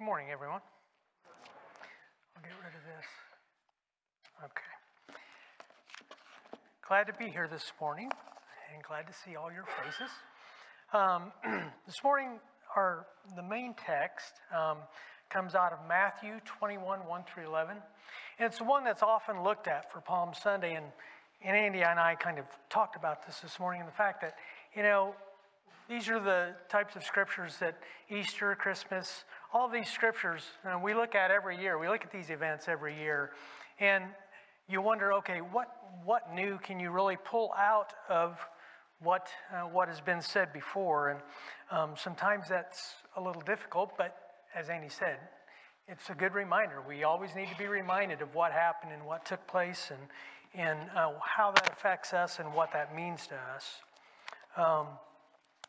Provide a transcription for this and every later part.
Good morning, everyone. I'll get rid of this. Okay. Glad to be here this morning and glad to see all your faces. Um, this morning, our the main text um, comes out of Matthew 21, 1 through 11. And it's the one that's often looked at for Palm Sunday. And, and Andy and I kind of talked about this this morning and the fact that, you know, these are the types of scriptures that Easter, Christmas, all these scriptures uh, we look at every year. We look at these events every year. And you wonder, okay, what, what new can you really pull out of what, uh, what has been said before? And um, sometimes that's a little difficult, but as Annie said, it's a good reminder. We always need to be reminded of what happened and what took place and, and uh, how that affects us and what that means to us. Um,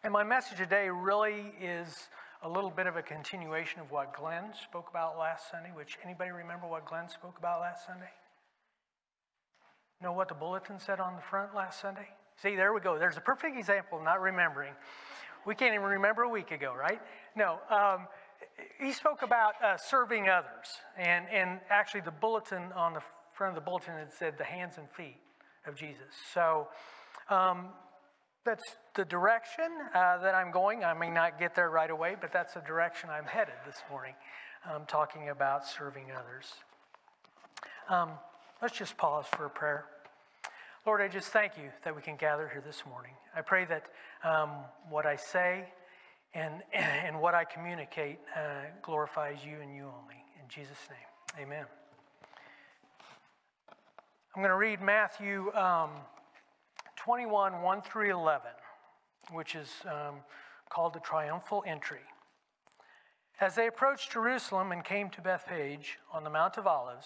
and my message today really is a little bit of a continuation of what Glenn spoke about last Sunday, which anybody remember what Glenn spoke about last Sunday? Know what the bulletin said on the front last Sunday? See, there we go. There's a perfect example of not remembering. We can't even remember a week ago, right? No. Um, he spoke about uh, serving others. And, and actually, the bulletin on the front of the bulletin had said the hands and feet of Jesus. So um, that's the direction uh, that I'm going. I may not get there right away, but that's the direction I'm headed this morning, um, talking about serving others. Um, let's just pause for a prayer. Lord, I just thank you that we can gather here this morning. I pray that um, what I say and, and what I communicate uh, glorifies you and you only. In Jesus' name, amen. I'm going to read Matthew um, 21, 1 through 11, which is um, called the triumphal entry. As they approached Jerusalem and came to Bethphage on the Mount of Olives,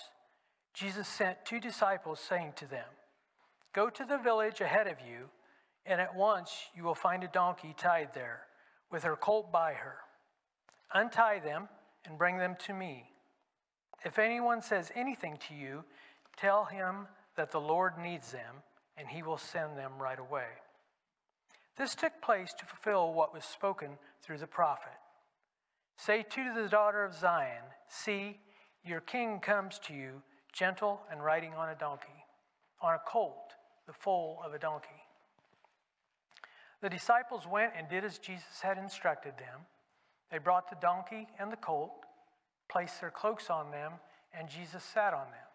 Jesus sent two disciples, saying to them, Go to the village ahead of you, and at once you will find a donkey tied there, with her colt by her. Untie them and bring them to me. If anyone says anything to you, tell him that the Lord needs them and he will send them right away. This took place to fulfill what was spoken through the prophet. Say to the daughter of Zion, See, your king comes to you, gentle and riding on a donkey, on a colt, the foal of a donkey. The disciples went and did as Jesus had instructed them. They brought the donkey and the colt, placed their cloaks on them, and Jesus sat on them.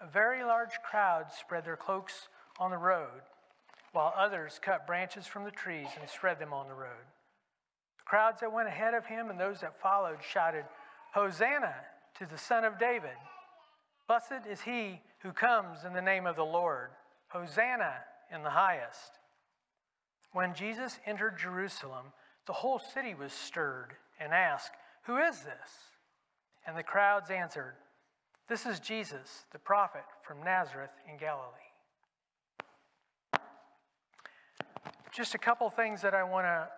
A very large crowd spread their cloaks on the road, while others cut branches from the trees and spread them on the road. The crowds that went ahead of him and those that followed shouted, Hosanna to the Son of David! Blessed is he who comes in the name of the Lord. Hosanna in the highest. When Jesus entered Jerusalem, the whole city was stirred and asked, Who is this? And the crowds answered, this is Jesus, the prophet from Nazareth in Galilee. Just a couple things that I want to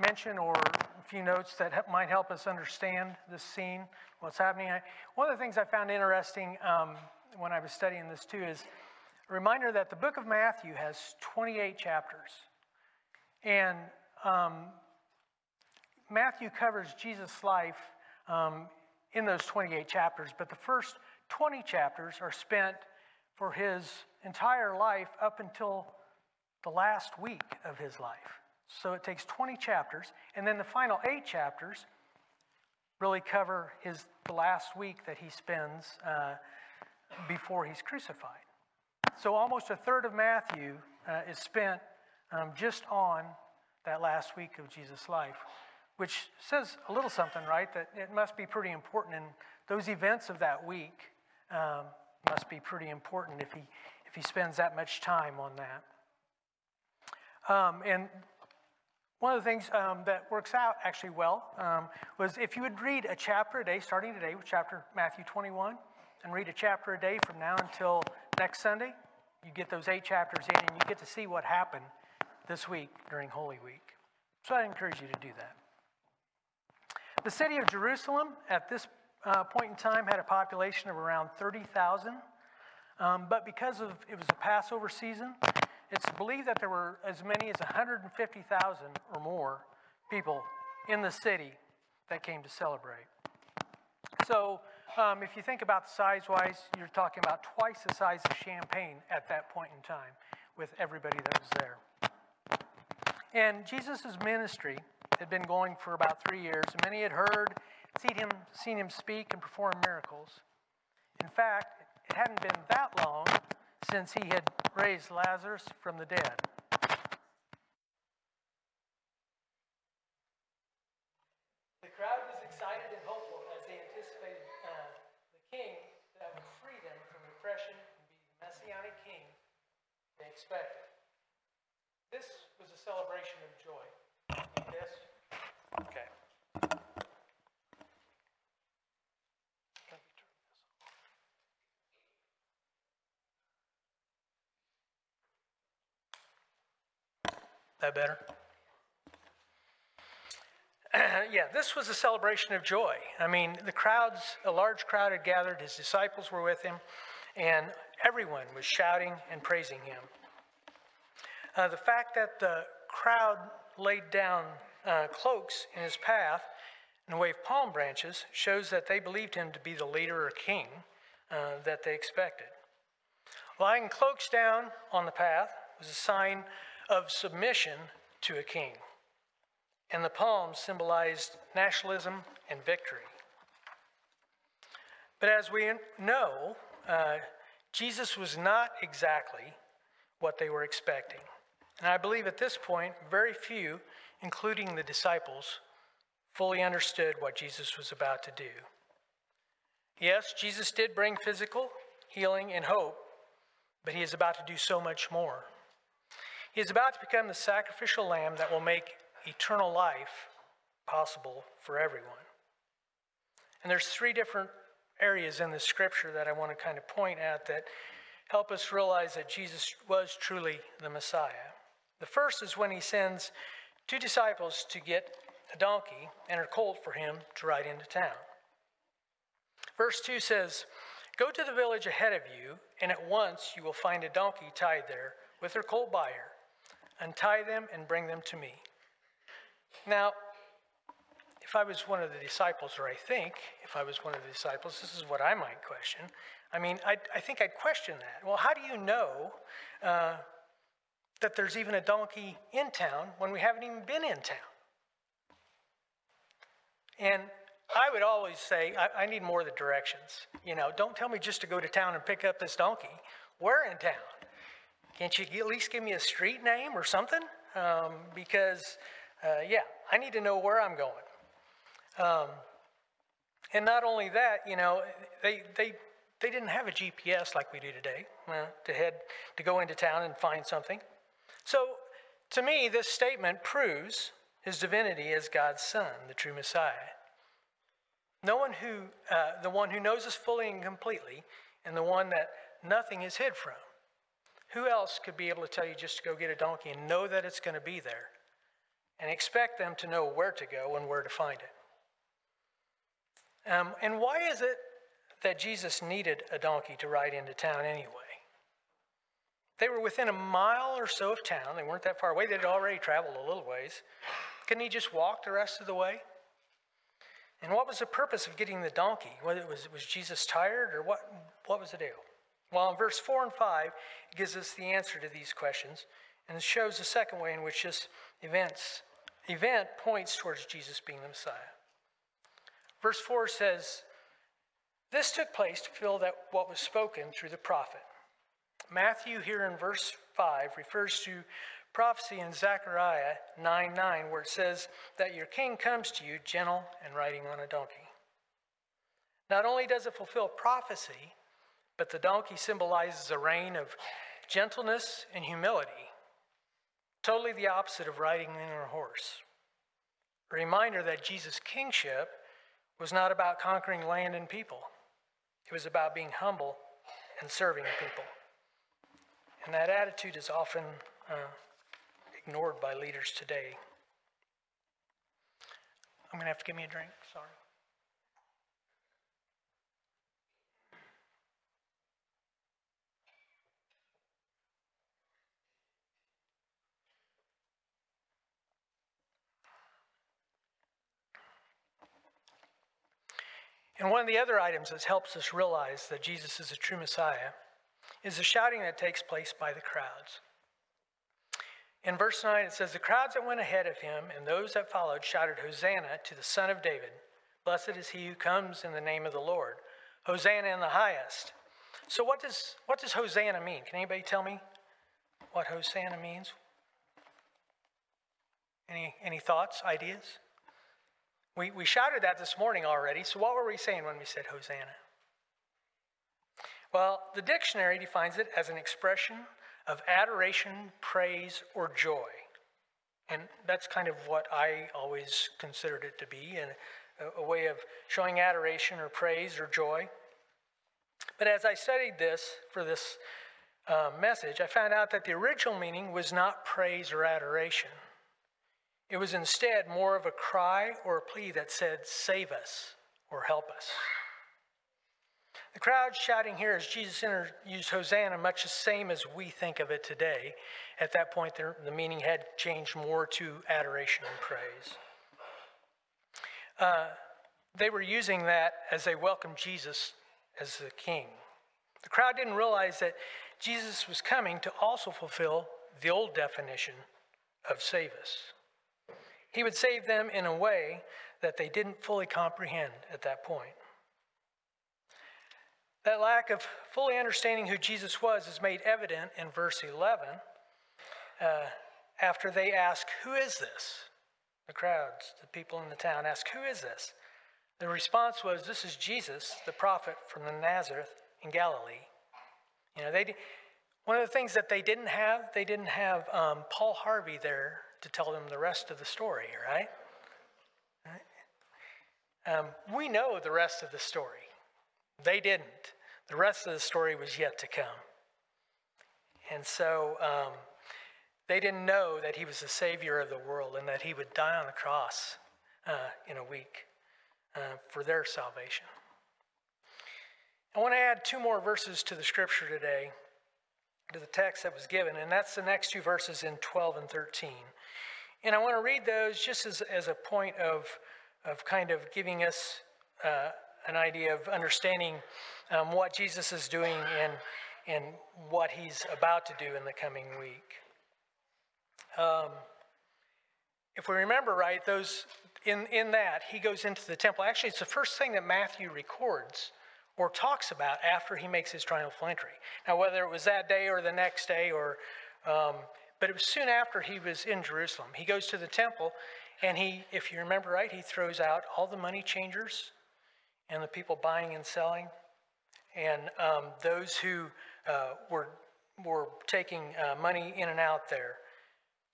mention, or a few notes that might help us understand this scene, what's happening. One of the things I found interesting um, when I was studying this too is a reminder that the book of Matthew has 28 chapters. And um, Matthew covers Jesus' life um, in those 28 chapters, but the first 20 chapters are spent for his entire life up until the last week of his life. So it takes 20 chapters, and then the final eight chapters really cover his the last week that he spends uh, before he's crucified. So almost a third of Matthew uh, is spent um, just on that last week of Jesus' life which says a little something, right? That it must be pretty important, and those events of that week um, must be pretty important if he if he spends that much time on that. Um, and one of the things um, that works out actually well um, was if you would read a chapter a day, starting today with chapter Matthew 21, and read a chapter a day from now until next Sunday, you get those eight chapters in, and you get to see what happened this week during Holy Week. So I encourage you to do that. The city of Jerusalem at this uh, point in time had a population of around 30,000. Um, but because of it was a Passover season, it's believed that there were as many as 150,000 or more people in the city that came to celebrate. So, um, if you think about size wise, you're talking about twice the size of Champaign at that point in time with everybody that was there. And Jesus' ministry had been going for about three years, and many had heard, seen him, seen him speak and perform miracles. In fact, it hadn't been that long since he had raised Lazarus from the dead. The crowd was excited and hopeful as they anticipated uh, the king that would free them from oppression and be the messianic king they expected. This was a celebration of joy. Yes? Okay. Let me turn this off. That better? yeah, this was a celebration of joy. I mean, the crowds, a large crowd had gathered, his disciples were with him, and everyone was shouting and praising him. Uh, the fact that the crowd laid down uh, cloaks in his path and waved palm branches shows that they believed him to be the leader or king uh, that they expected. Lying cloaks down on the path was a sign of submission to a king and the palms symbolized nationalism and victory. But as we know, uh, Jesus was not exactly what they were expecting. And I believe at this point, very few, including the disciples, fully understood what Jesus was about to do. Yes, Jesus did bring physical healing and hope, but he is about to do so much more. He is about to become the sacrificial lamb that will make eternal life possible for everyone. And there's three different areas in the scripture that I want to kind of point at that help us realize that Jesus was truly the Messiah. The first is when he sends two disciples to get a donkey and a colt for him to ride into town. Verse 2 says, Go to the village ahead of you, and at once you will find a donkey tied there with her colt by her. Untie them and bring them to me. Now, if I was one of the disciples, or I think if I was one of the disciples, this is what I might question. I mean, I, I think I'd question that. Well, how do you know uh, that there's even a donkey in town when we haven't even been in town? And I would always say, I, I need more of the directions. You know, don't tell me just to go to town and pick up this donkey. We're in town. Can't you at least give me a street name or something? Um, because uh, yeah, I need to know where I'm going. Um, and not only that, you know, they, they, they didn't have a GPS like we do today uh, to head to go into town and find something. So to me, this statement proves his divinity as God's Son, the true Messiah. No one who, uh, the one who knows us fully and completely, and the one that nothing is hid from. Who else could be able to tell you just to go get a donkey and know that it's going to be there? and expect them to know where to go and where to find it. Um, and why is it that Jesus needed a donkey to ride into town anyway? They were within a mile or so of town. They weren't that far away. They'd already traveled a little ways. Couldn't he just walk the rest of the way? And what was the purpose of getting the donkey? Was, was, was Jesus tired or what, what was the deal? Well, in verse 4 and 5, it gives us the answer to these questions and it shows the second way in which this events event points towards Jesus being the Messiah. Verse 4 says, This took place to fulfill that what was spoken through the prophet. Matthew, here in verse 5, refers to prophecy in Zechariah 9 9, where it says that your king comes to you gentle and riding on a donkey. Not only does it fulfill prophecy, but the donkey symbolizes a reign of gentleness and humility Totally the opposite of riding in a horse. A reminder that Jesus' kingship was not about conquering land and people, it was about being humble and serving people. And that attitude is often uh, ignored by leaders today. I'm going to have to give me a drink. Sorry. And one of the other items that helps us realize that Jesus is a true Messiah is the shouting that takes place by the crowds. In verse 9, it says, The crowds that went ahead of him and those that followed shouted, Hosanna to the Son of David. Blessed is he who comes in the name of the Lord. Hosanna in the highest. So, what does, what does Hosanna mean? Can anybody tell me what Hosanna means? Any, any thoughts, ideas? We, we shouted that this morning already, so what were we saying when we said Hosanna? Well, the dictionary defines it as an expression of adoration, praise, or joy. And that's kind of what I always considered it to be, and a, a way of showing adoration or praise or joy. But as I studied this for this uh, message, I found out that the original meaning was not praise or adoration. It was instead more of a cry or a plea that said, Save us or help us. The crowd shouting here as Jesus used Hosanna, much the same as we think of it today. At that point, the meaning had changed more to adoration and praise. Uh, they were using that as they welcomed Jesus as the king. The crowd didn't realize that Jesus was coming to also fulfill the old definition of save us. He would save them in a way that they didn't fully comprehend at that point. That lack of fully understanding who Jesus was is made evident in verse 11 uh, after they ask, Who is this? The crowds, the people in the town ask, Who is this? The response was, This is Jesus, the prophet from the Nazareth in Galilee. You know, they, one of the things that they didn't have, they didn't have um, Paul Harvey there to tell them the rest of the story, right? right? Um, we know the rest of the story. They didn't. The rest of the story was yet to come. And so um, they didn't know that he was the Savior of the world and that he would die on the cross uh, in a week uh, for their salvation. I want to add two more verses to the scripture today, to the text that was given, and that's the next two verses in 12 and 13. And I want to read those just as, as a point of, of kind of giving us uh, an idea of understanding um, what Jesus is doing and, and what he's about to do in the coming week. Um, if we remember right, those in, in that, he goes into the temple. Actually, it's the first thing that Matthew records or talks about after he makes his triumphal entry. Now, whether it was that day or the next day, or um, but it was soon after he was in Jerusalem. He goes to the temple, and he, if you remember right, he throws out all the money changers and the people buying and selling, and um, those who uh, were were taking uh, money in and out there.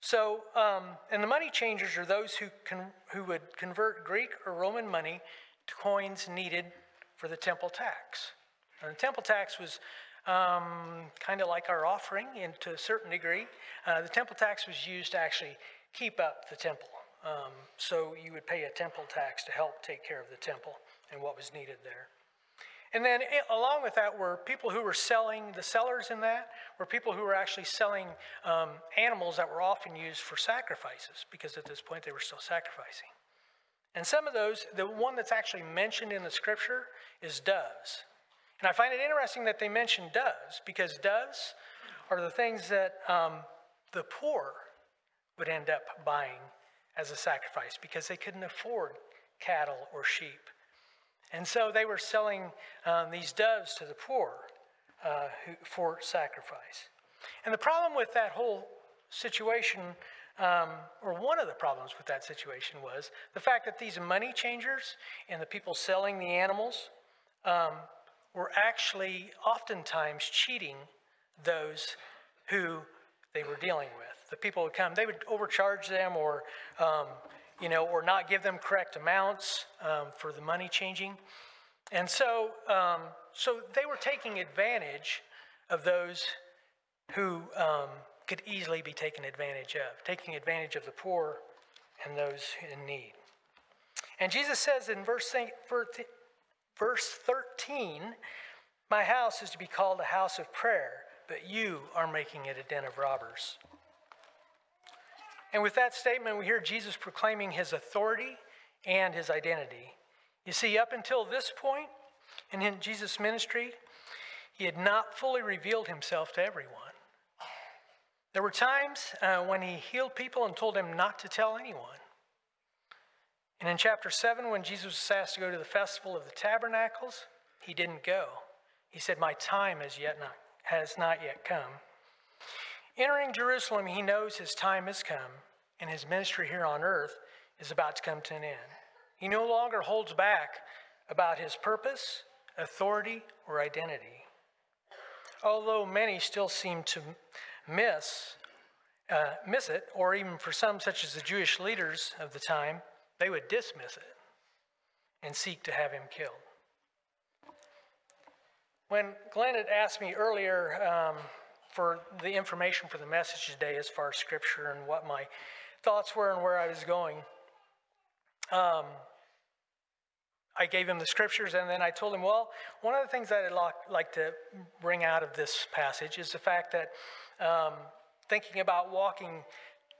So, um, and the money changers are those who, con- who would convert Greek or Roman money to coins needed for the temple tax. And the temple tax was um, kind of like our offering and to a certain degree. Uh, the temple tax was used to actually keep up the temple. Um, so you would pay a temple tax to help take care of the temple and what was needed there. And then it, along with that were people who were selling, the sellers in that were people who were actually selling um, animals that were often used for sacrifices, because at this point they were still sacrificing. And some of those, the one that's actually mentioned in the scripture is doves. And I find it interesting that they mention doves, because doves are the things that um, the poor would end up buying as a sacrifice because they couldn't afford cattle or sheep. And so they were selling um, these doves to the poor uh, for sacrifice. And the problem with that whole situation, um, or one of the problems with that situation, was the fact that these money changers and the people selling the animals um, were actually oftentimes cheating those who they were dealing with. The people would come, they would overcharge them or um, you know, or not give them correct amounts um, for the money changing. And so, um, so they were taking advantage of those who um, could easily be taken advantage of, taking advantage of the poor and those in need. And Jesus says in verse, verse 13, My house is to be called a house of prayer, but you are making it a den of robbers. And with that statement, we hear Jesus proclaiming his authority and his identity. You see, up until this point in Jesus' ministry, he had not fully revealed himself to everyone. There were times uh, when he healed people and told them not to tell anyone. And in chapter 7, when Jesus was asked to go to the festival of the tabernacles, he didn't go. He said, My time has, yet not, has not yet come. Entering Jerusalem, he knows his time has come, and his ministry here on earth is about to come to an end. He no longer holds back about his purpose, authority, or identity. Although many still seem to miss, uh, miss it, or even for some, such as the Jewish leaders of the time, they would dismiss it and seek to have him killed. When Glenn had asked me earlier um, for the information for the message today as far as scripture and what my thoughts were and where I was going, um, I gave him the scriptures and then I told him, well, one of the things that I'd like to bring out of this passage is the fact that um, thinking about walking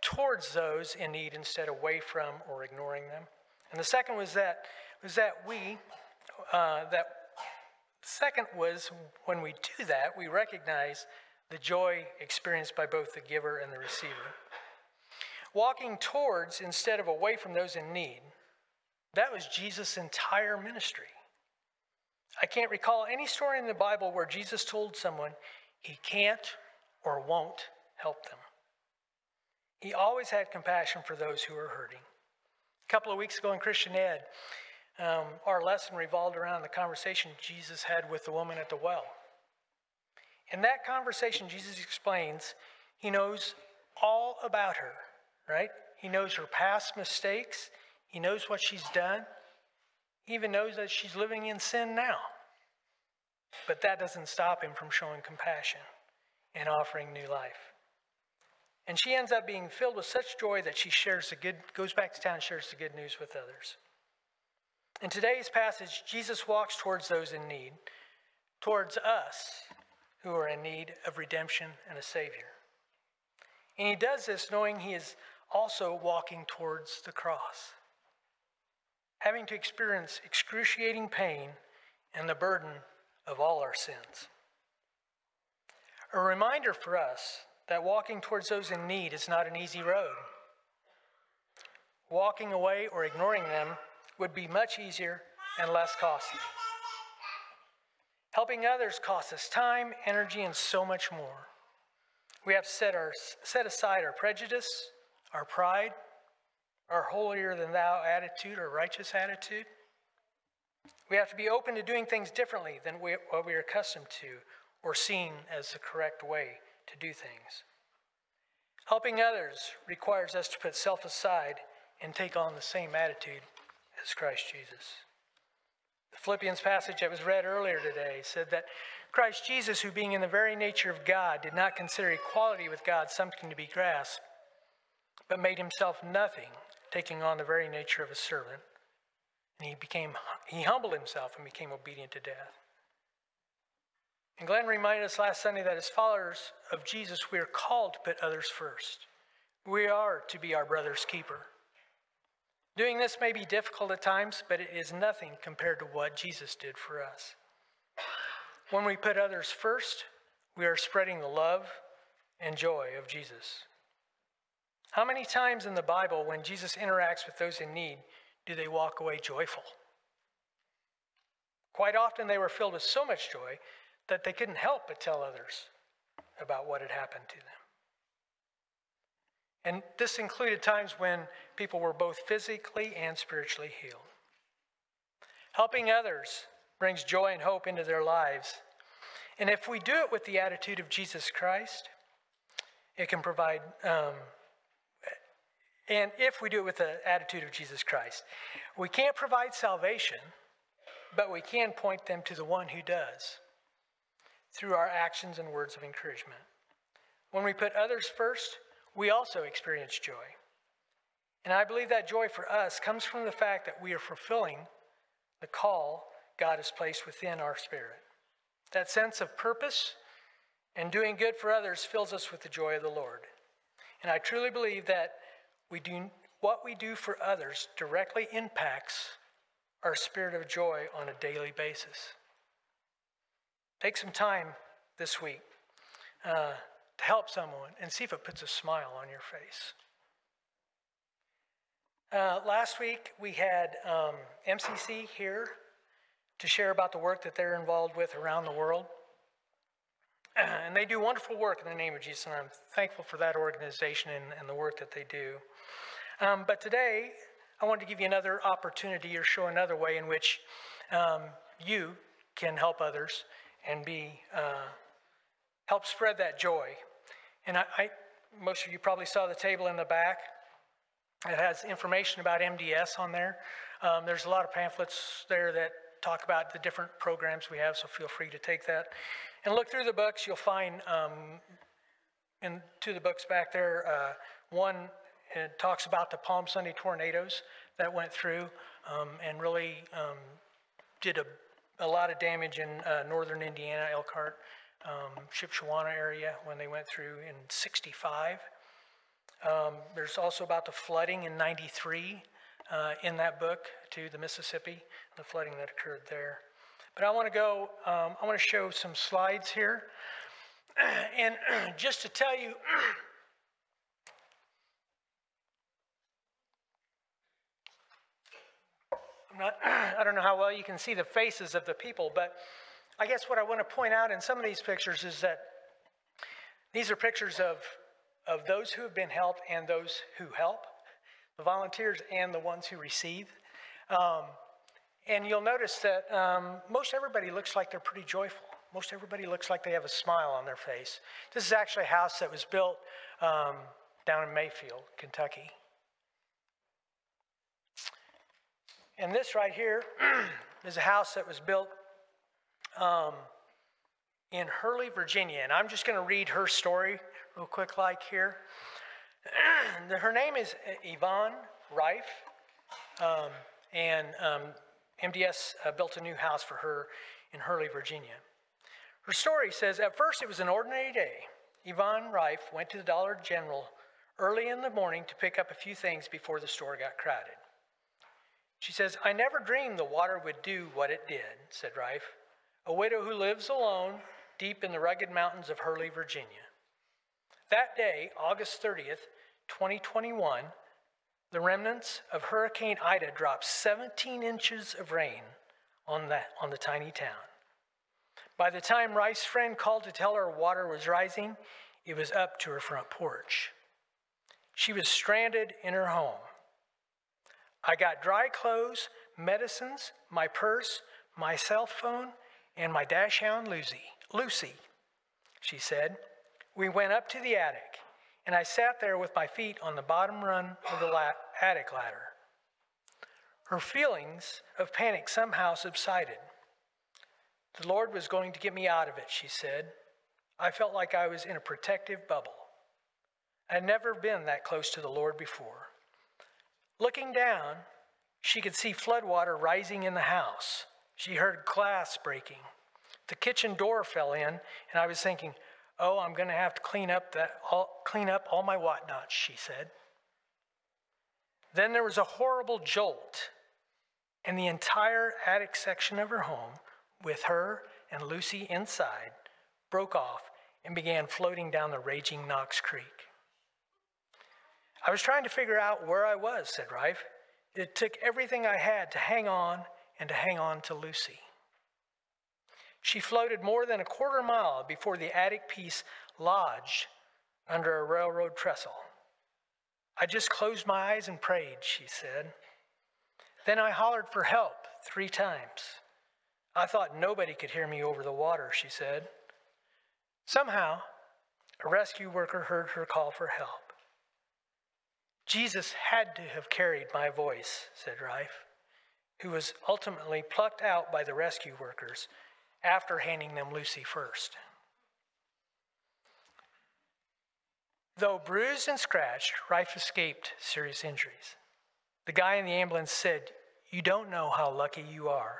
towards those in need instead of away from or ignoring them. And the second was that was that we uh, that second was when we do that, we recognize the joy experienced by both the giver and the receiver. Walking towards instead of away from those in need. That was Jesus' entire ministry. I can't recall any story in the Bible where Jesus told someone he can't or won't help them. He always had compassion for those who were hurting. A couple of weeks ago in Christian Ed, um, our lesson revolved around the conversation Jesus had with the woman at the well. In that conversation, Jesus explains he knows all about her, right? He knows her past mistakes, he knows what she's done, he even knows that she's living in sin now. But that doesn't stop him from showing compassion and offering new life. And she ends up being filled with such joy that she shares the good, goes back to town and shares the good news with others. In today's passage, Jesus walks towards those in need, towards us who are in need of redemption and a Savior. And he does this knowing he is also walking towards the cross, having to experience excruciating pain and the burden of all our sins. A reminder for us that walking towards those in need is not an easy road. Walking away or ignoring them would be much easier and less costly. Helping others costs us time, energy, and so much more. We have to set, our, set aside our prejudice, our pride, our holier than thou attitude or righteous attitude. We have to be open to doing things differently than we, what we are accustomed to or seen as the correct way to do things. Helping others requires us to put self aside and take on the same attitude as Christ Jesus. The Philippians passage that was read earlier today said that Christ Jesus, who being in the very nature of God, did not consider equality with God something to be grasped, but made himself nothing, taking on the very nature of a servant. And he became he humbled himself and became obedient to death. And Glenn reminded us last Sunday that as followers of Jesus, we are called to put others first. We are to be our brother's keeper. Doing this may be difficult at times, but it is nothing compared to what Jesus did for us. When we put others first, we are spreading the love and joy of Jesus. How many times in the Bible, when Jesus interacts with those in need, do they walk away joyful? Quite often, they were filled with so much joy that they couldn't help but tell others about what had happened to them. And this included times when people were both physically and spiritually healed. Helping others brings joy and hope into their lives. And if we do it with the attitude of Jesus Christ, it can provide, um, and if we do it with the attitude of Jesus Christ, we can't provide salvation, but we can point them to the one who does through our actions and words of encouragement. When we put others first, we also experience joy. And I believe that joy for us comes from the fact that we are fulfilling the call God has placed within our spirit. That sense of purpose and doing good for others fills us with the joy of the Lord. And I truly believe that we do what we do for others directly impacts our spirit of joy on a daily basis. Take some time this week uh, to help someone and see if it puts a smile on your face. Uh, last week we had um, MCC here to share about the work that they're involved with around the world. And they do wonderful work in the name of Jesus, and I'm thankful for that organization and, and the work that they do. Um, but today, I wanted to give you another opportunity or show another way in which um, you can help others and be uh, help spread that joy. And I, I, most of you probably saw the table in the back. It has information about MDS on there. Um, there's a lot of pamphlets there that talk about the different programs we have, so feel free to take that. And look through the books, you'll find um, in two the books back there, uh, one talks about the Palm Sunday tornadoes that went through um, and really um, did a, a lot of damage in uh, northern Indiana, Elkhart, um, Shipshewana area when they went through in 65. Um, there's also about the flooding in 93 uh, in that book to the Mississippi, the flooding that occurred there. But I want to go, um, I want to show some slides here. And just to tell you, not, I don't know how well you can see the faces of the people, but I guess what I want to point out in some of these pictures is that these are pictures of, of those who have been helped and those who help, the volunteers and the ones who receive. Um, and you'll notice that um, most everybody looks like they're pretty joyful. Most everybody looks like they have a smile on their face. This is actually a house that was built um, down in Mayfield, Kentucky. And this right here is a house that was built um, in Hurley, Virginia. And I'm just going to read her story real quick, like here. her name is Yvonne Rife. Um, and um, MDS uh, built a new house for her in Hurley, Virginia. Her story says At first, it was an ordinary day. Yvonne Rife went to the Dollar General early in the morning to pick up a few things before the store got crowded. She says, I never dreamed the water would do what it did, said Rife, a widow who lives alone deep in the rugged mountains of Hurley, Virginia. That day, August 30th, 2021, the remnants of Hurricane Ida dropped 17 inches of rain on the, on the tiny town. By the time Rife's friend called to tell her water was rising, it was up to her front porch. She was stranded in her home. I got dry clothes, medicines, my purse, my cell phone, and my dachshund Lucy. Lucy, she said. We went up to the attic and I sat there with my feet on the bottom rung of the la- attic ladder. Her feelings of panic somehow subsided. The Lord was going to get me out of it, she said. I felt like I was in a protective bubble. I'd never been that close to the Lord before. Looking down, she could see floodwater rising in the house. She heard glass breaking. The kitchen door fell in, and I was thinking, Oh, I'm going to have to clean up, that, all, clean up all my whatnots, she said. Then there was a horrible jolt, and the entire attic section of her home, with her and Lucy inside, broke off and began floating down the raging Knox Creek. I was trying to figure out where I was, said Rife. It took everything I had to hang on and to hang on to Lucy. She floated more than a quarter mile before the attic piece lodged under a railroad trestle. I just closed my eyes and prayed, she said. Then I hollered for help three times. I thought nobody could hear me over the water, she said. Somehow, a rescue worker heard her call for help. Jesus had to have carried my voice, said Rife, who was ultimately plucked out by the rescue workers after handing them Lucy first. Though bruised and scratched, Rife escaped serious injuries. The guy in the ambulance said, You don't know how lucky you are.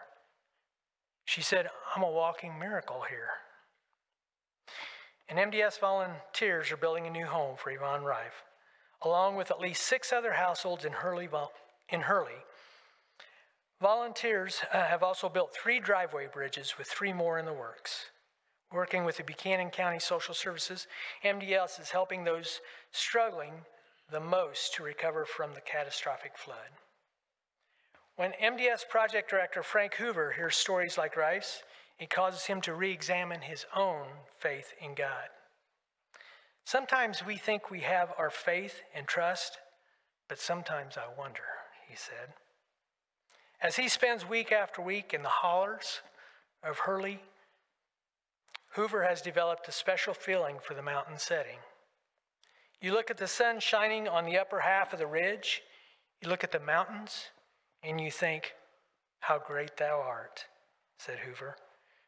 She said, I'm a walking miracle here. And MDS volunteers are building a new home for Yvonne Rife, along with at least six other households in Hurley. In Hurley. Volunteers uh, have also built three driveway bridges with three more in the works. Working with the Buchanan County Social Services, MDS is helping those struggling the most to recover from the catastrophic flood. When MDS project director Frank Hoover hears stories like Rife, it causes him to re examine his own faith in God. Sometimes we think we have our faith and trust, but sometimes I wonder, he said. As he spends week after week in the hollers of Hurley, Hoover has developed a special feeling for the mountain setting. You look at the sun shining on the upper half of the ridge, you look at the mountains, and you think, How great thou art, said Hoover,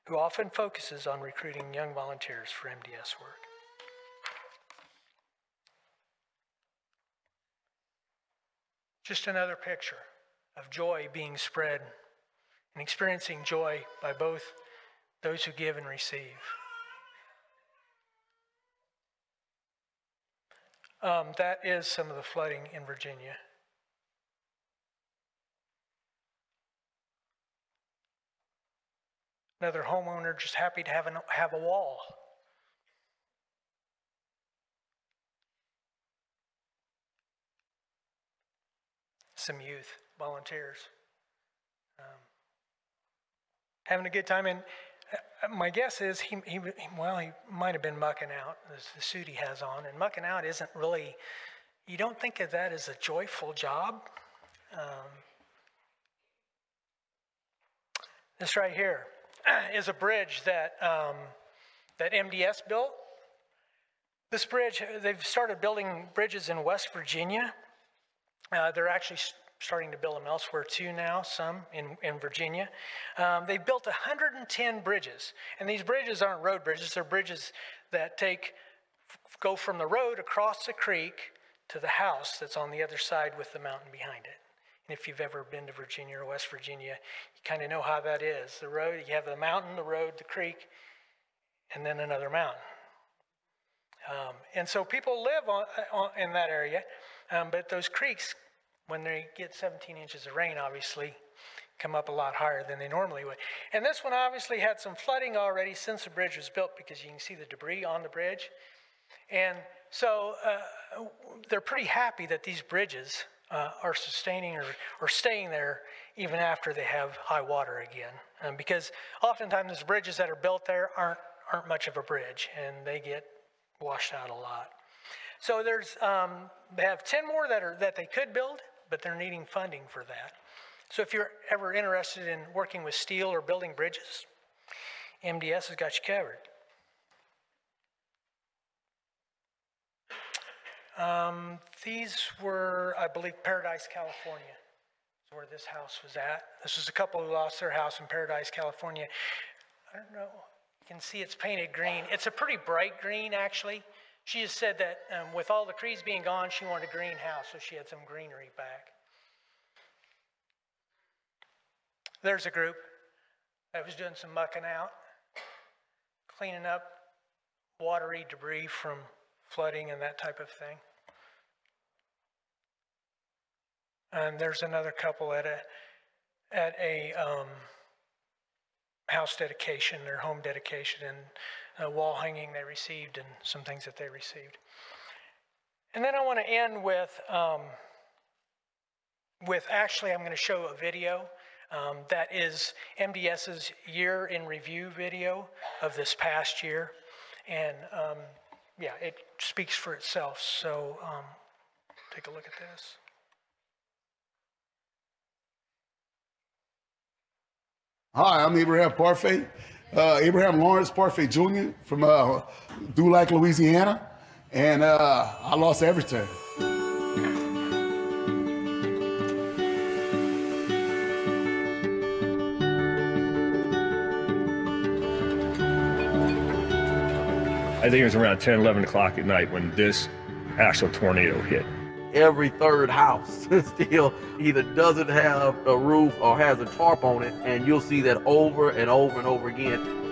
who often focuses on recruiting young volunteers for MDS work. Just another picture of joy being spread and experiencing joy by both those who give and receive. Um, that is some of the flooding in Virginia. Another homeowner just happy to have, an, have a wall. Some youth volunteers. Um, having a good time. And uh, my guess is he, he, well, he might have been mucking out, the suit he has on. And mucking out isn't really, you don't think of that as a joyful job. Um, this right here is a bridge that, um, that MDS built. This bridge, they've started building bridges in West Virginia. Uh, they're actually starting to build them elsewhere too now, some in, in Virginia. Um, they've built 110 bridges. And these bridges aren't road bridges, they're bridges that take, go from the road across the creek to the house that's on the other side with the mountain behind it. And if you've ever been to Virginia or West Virginia, you kind of know how that is. The road, you have the mountain, the road, the creek, and then another mountain. Um, and so people live on, on in that area, um, but those creeks when they get 17 inches of rain, obviously, come up a lot higher than they normally would. And this one obviously had some flooding already since the bridge was built because you can see the debris on the bridge. And so uh, they're pretty happy that these bridges uh, are sustaining or, or staying there even after they have high water again. Um, because oftentimes the bridges that are built there aren't, aren't much of a bridge and they get washed out a lot. So there's, um, they have 10 more that, are, that they could build but they're needing funding for that. So if you're ever interested in working with steel or building bridges, MDS has got you covered. Um, these were, I believe, Paradise, California, is where this house was at. This was a couple who lost their house in Paradise, California. I don't know. You can see it's painted green. It's a pretty bright green, actually. She just said that um, with all the trees being gone, she wanted a greenhouse, so she had some greenery back. There's a group that was doing some mucking out, cleaning up watery debris from flooding and that type of thing. And there's another couple at a at a um, house dedication, their home dedication, and uh, wall hanging they received and some things that they received. And then I want to end with, um, with actually, I'm going to show a video um, that is MDS's year in review video of this past year. And um, yeah, it speaks for itself. So um, take a look at this. Hi, I'm Abraham Parfait uh, Abraham Lawrence Parfait Jr. from uh, Dulac, Louisiana, and uh, I lost everything. I think it was around 10, 11 o'clock at night when this actual tornado hit every third house still either doesn't have a roof or has a tarp on it, and you'll see that over and over and over again.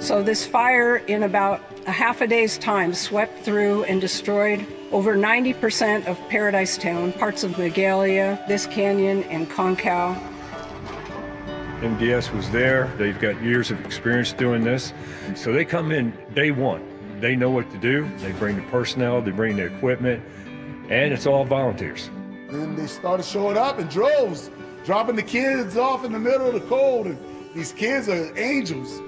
So, this fire in about a half a day's time swept through and destroyed over 90% of Paradise Town, parts of Magalia, this canyon, and Concow. MDS was there. They've got years of experience doing this. So they come in day one. They know what to do. They bring the personnel, they bring the equipment, and it's all volunteers. Then they started showing up in droves, dropping the kids off in the middle of the cold. And these kids are angels.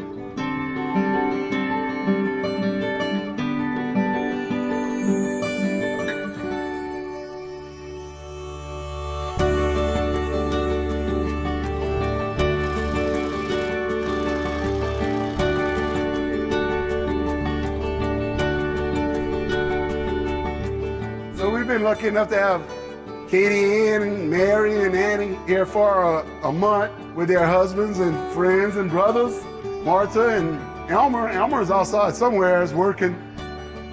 Lucky enough to have Katie Ann and Mary and Annie here for a, a month with their husbands and friends and brothers. Martha and Elmer. Elmer is outside somewhere is working.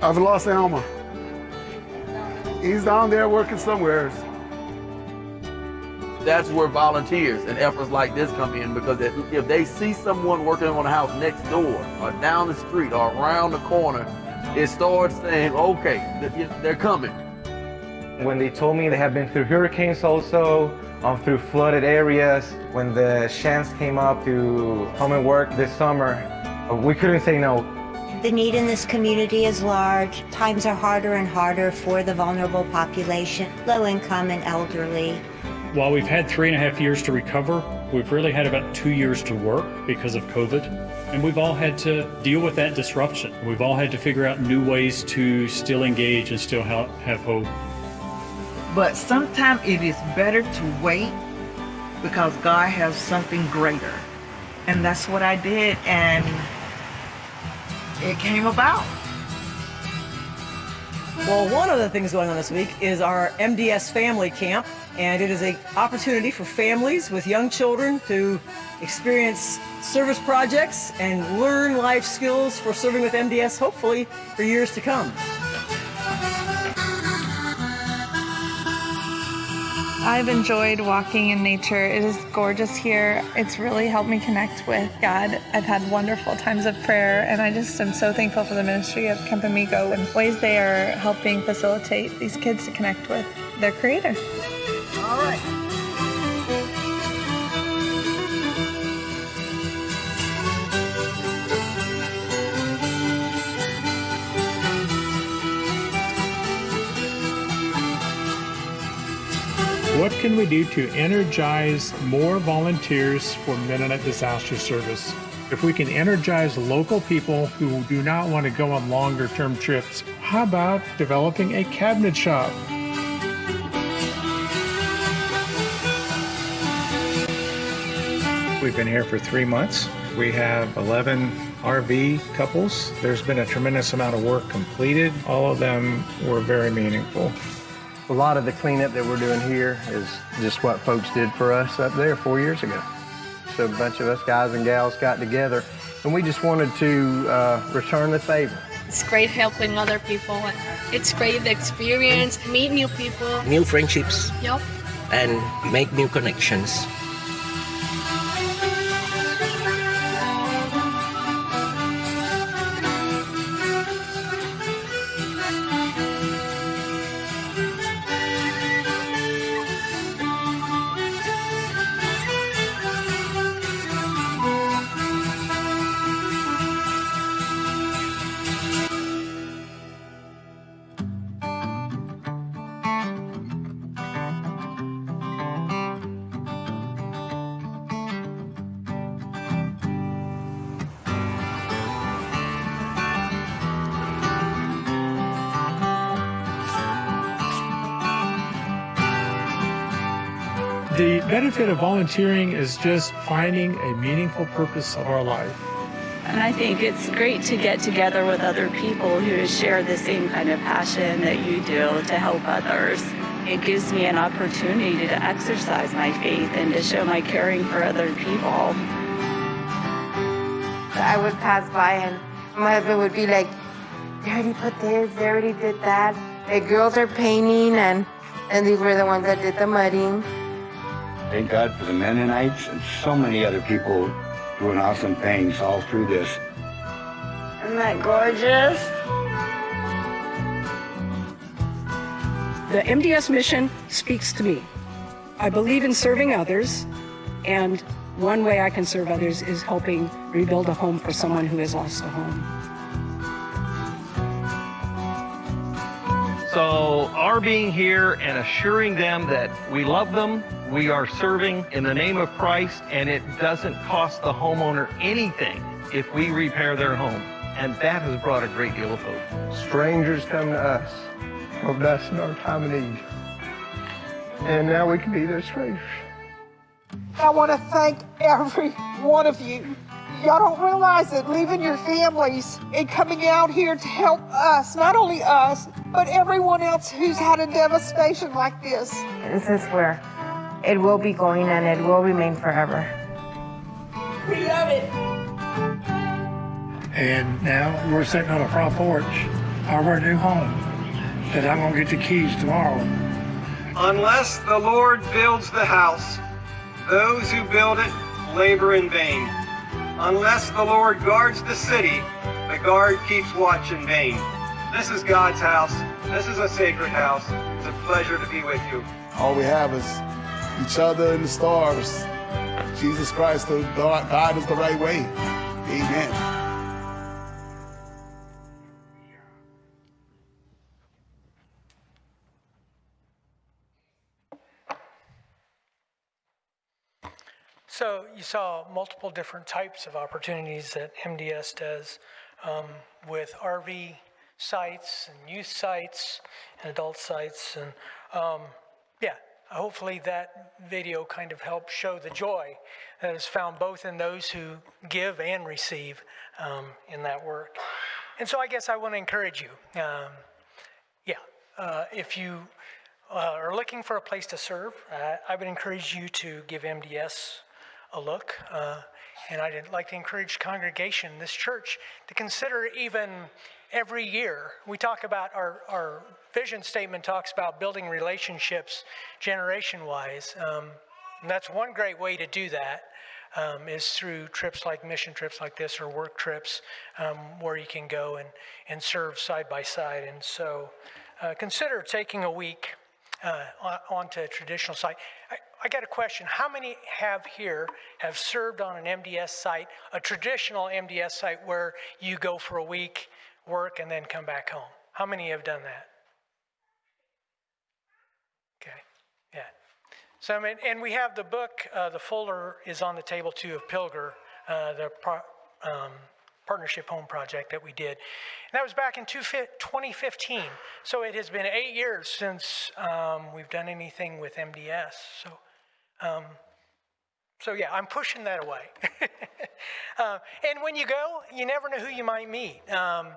I've lost Elmer. He's down there working somewhere. That's where volunteers and efforts like this come in because if they see someone working on a house next door or down the street or around the corner, it starts saying, okay, they're coming. When they told me they have been through hurricanes also, um, through flooded areas, when the chance came up to come and work this summer, uh, we couldn't say no. The need in this community is large. Times are harder and harder for the vulnerable population, low income and elderly. While we've had three and a half years to recover, we've really had about two years to work because of COVID. And we've all had to deal with that disruption. We've all had to figure out new ways to still engage and still ha- have hope. But sometimes it is better to wait because God has something greater. And that's what I did, and it came about. Well, one of the things going on this week is our MDS Family Camp, and it is an opportunity for families with young children to experience service projects and learn life skills for serving with MDS, hopefully for years to come. I've enjoyed walking in nature. It is gorgeous here. It's really helped me connect with God. I've had wonderful times of prayer, and I just am so thankful for the ministry of Camp Amigo and ways they are helping facilitate these kids to connect with their Creator. All right. What can we do to energize more volunteers for Mennonite Disaster Service? If we can energize local people who do not want to go on longer term trips, how about developing a cabinet shop? We've been here for three months. We have 11 RV couples. There's been a tremendous amount of work completed. All of them were very meaningful. A lot of the cleanup that we're doing here is just what folks did for us up there four years ago. So a bunch of us guys and gals got together and we just wanted to uh, return the favor. It's great helping other people. It's great experience, meet new people. New friendships Yep. and make new connections. The benefit of volunteering is just finding a meaningful purpose of our life. And I think it's great to get together with other people who share the same kind of passion that you do to help others. It gives me an opportunity to exercise my faith and to show my caring for other people. I would pass by and my husband would be like, they already put this, they already did that. The girls are painting and, and these were the ones that did the mudding. Thank God for the Mennonites and so many other people doing awesome things all through this. Isn't that gorgeous? The MDS mission speaks to me. I believe in serving others, and one way I can serve others is helping rebuild a home for someone who has lost a home. So, our being here and assuring them that we love them, we are serving in the name of Christ, and it doesn't cost the homeowner anything if we repair their home. And that has brought a great deal of hope. Strangers come to us, helped us in our time of need. And now we can be their strangers. I want to thank every one of you. Y'all don't realize it, leaving your families and coming out here to help us, not only us, but everyone else who's had a devastation like this. This is where it will be going and it will remain forever. We love it. And now we're sitting on the front porch of our new home that I'm going to get the keys tomorrow. Unless the Lord builds the house, those who build it labor in vain. Unless the Lord guards the city, the guard keeps watch in vain. This is God's house. This is a sacred house. It's a pleasure to be with you. All we have is each other and the stars. Jesus Christ to guide us the right way. Amen. So you saw multiple different types of opportunities that MDS does um, with RV sites and youth sites and adult sites. And um, hopefully that video kind of helped show the joy that is found both in those who give and receive um, in that work. And so I guess I want to encourage you. Um, yeah, uh, if you uh, are looking for a place to serve, uh, I would encourage you to give MDS a look. Uh, and I'd like to encourage congregation, this church, to consider even every year. We talk about our, our vision statement talks about building relationships generation wise. Um, and that's one great way to do that. Um, is through trips like mission trips like this or work trips um, where you can go and, and serve side by side. And so uh, consider taking a week uh, onto a traditional site. I, I got a question. How many have here have served on an MDS site, a traditional MDS site where you go for a week, work, and then come back home? How many have done that? Okay, yeah. So, I mean, and we have the book, uh, the folder is on the table too of Pilger, uh, the pro, um, partnership home project that we did. And that was back in 2015. So it has been eight years since um, we've done anything with MDS. So, um, so yeah, I'm pushing that away. uh, and when you go, you never know who you might meet. Um,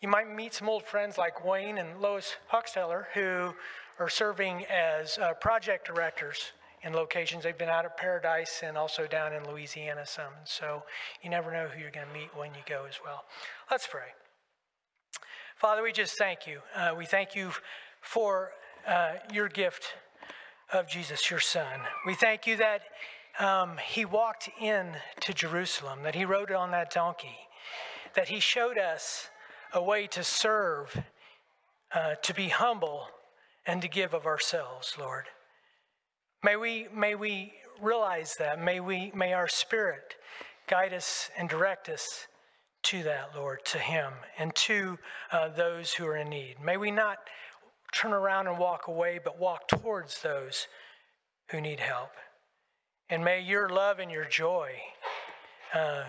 you might meet some old friends like Wayne and Lois Huxteller who are serving as uh, project directors in locations. They've been out of Paradise and also down in Louisiana some. So you never know who you're going to meet when you go as well. Let's pray. Father, we just thank you. Uh, we thank you for uh, your gift of Jesus, your Son. We thank you that um, he walked in to Jerusalem, that he rode on that donkey, that he showed us a way to serve, uh, to be humble, and to give of ourselves, Lord. May we, may we realize that. May, we, may our spirit guide us and direct us to that, Lord, to Him, and to uh, those who are in need. May we not turn around and walk away, but walk towards those who need help. And may your love and your joy uh,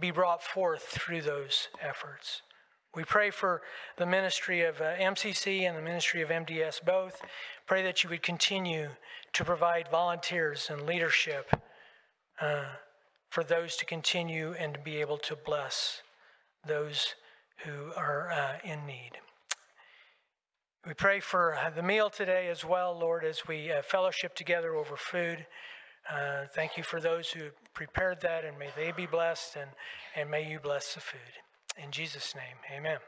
be brought forth through those efforts. We pray for the ministry of uh, MCC and the ministry of MDS both. Pray that you would continue to provide volunteers and leadership uh, for those to continue and to be able to bless those who are uh, in need. We pray for uh, the meal today as well, Lord, as we uh, fellowship together over food. Uh, thank you for those who prepared that, and may they be blessed, and, and may you bless the food. In Jesus' name, amen.